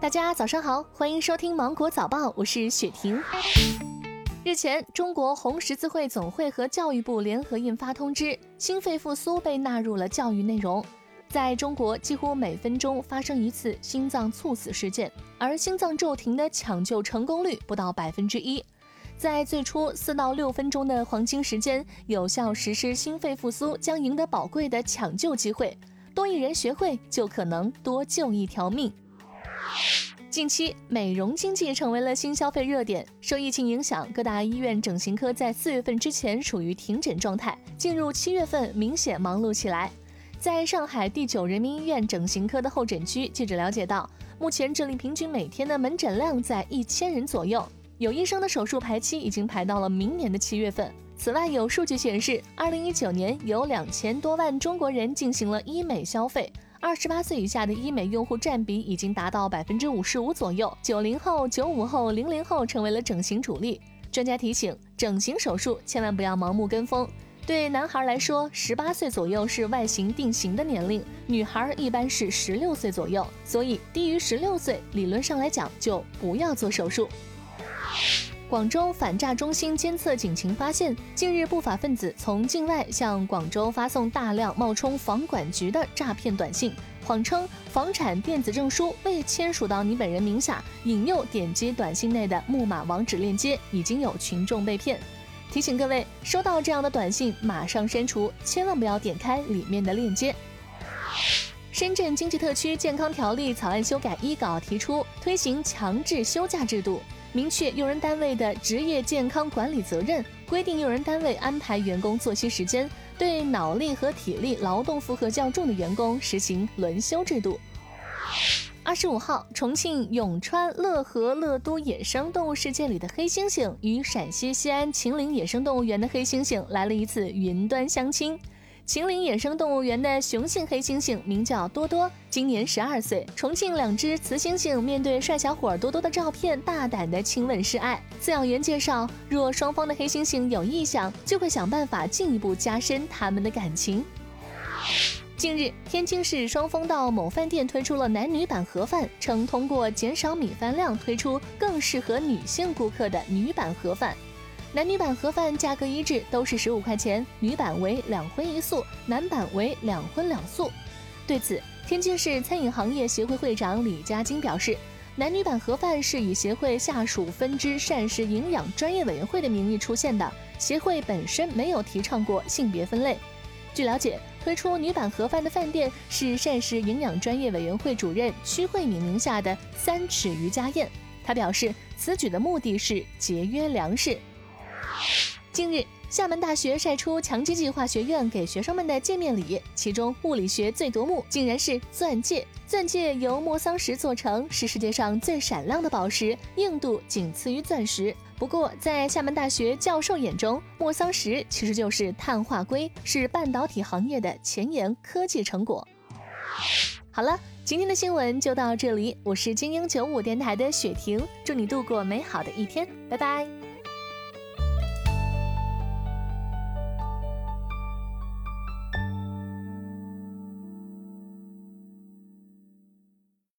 大家早上好，欢迎收听芒果早报，我是雪婷。日前，中国红十字会总会和教育部联合印发通知，心肺复苏被纳入了教育内容。在中国，几乎每分钟发生一次心脏猝死事件，而心脏骤停的抢救成功率不到百分之一。在最初四到六分钟的黄金时间，有效实施心肺复苏，将赢得宝贵的抢救机会。多一人学会，就可能多救一条命。近期，美容经济成为了新消费热点。受疫情影响，各大医院整形科在四月份之前处于停诊状态，进入七月份明显忙碌起来。在上海第九人民医院整形科的候诊区，记者了解到，目前这里平均每天的门诊量在一千人左右，有医生的手术排期已经排到了明年的七月份。此外，有数据显示，二零一九年有两千多万中国人进行了医美消费。二十八岁以下的医美用户占比已经达到百分之五十五左右，九零后、九五后、零零后成为了整形主力。专家提醒，整形手术千万不要盲目跟风。对男孩来说，十八岁左右是外形定型的年龄，女孩一般是十六岁左右，所以低于十六岁，理论上来讲就不要做手术。广州反诈中心监测警情发现，近日不法分子从境外向广州发送大量冒充房管局的诈骗短信，谎称房产电子证书未签署到你本人名下，引诱点击短信内的木马网址链接，已经有群众被骗。提醒各位，收到这样的短信马上删除，千万不要点开里面的链接。深圳经济特区健康条例草案修改一稿提出，推行强制休假制度。明确用人单位的职业健康管理责任，规定用人单位安排员工作息时间，对脑力和体力劳动负荷较重的员工实行轮休制度。二十五号，重庆永川乐和乐都野生动物世界里的黑猩猩与陕西西安秦岭野生动物园的黑猩猩来了一次云端相亲。秦岭野生动物园的雄性黑猩猩名叫多多，今年十二岁。重庆两只雌猩猩面对帅小伙多多的照片，大胆的亲吻示爱。饲养员介绍，若双方的黑猩猩有意向，就会想办法进一步加深他们的感情。近日，天津市双峰道某饭店推出了男女版盒饭，称通过减少米饭量，推出更适合女性顾客的女版盒饭。男女版盒饭价格一致，都是十五块钱，女版为两荤一素，男版为两荤两素。对此，天津市餐饮行业协会会长李家金表示，男女版盒饭是以协会下属分支膳食营养专业委员会的名义出现的，协会本身没有提倡过性别分类。据了解，推出女版盒饭的饭店是膳食营养专业委员会主任屈慧敏名下的三尺瑜伽宴。他表示，此举的目的是节约粮食。近日，厦门大学晒出强基计划学院给学生们的见面礼，其中物理学最夺目，竟然是钻戒。钻戒由莫桑石做成，是世界上最闪亮的宝石，硬度仅次于钻石。不过，在厦门大学教授眼中，莫桑石其实就是碳化硅，是半导体行业的前沿科技成果。好了，今天的新闻就到这里，我是精英九五电台的雪婷，祝你度过美好的一天，拜拜。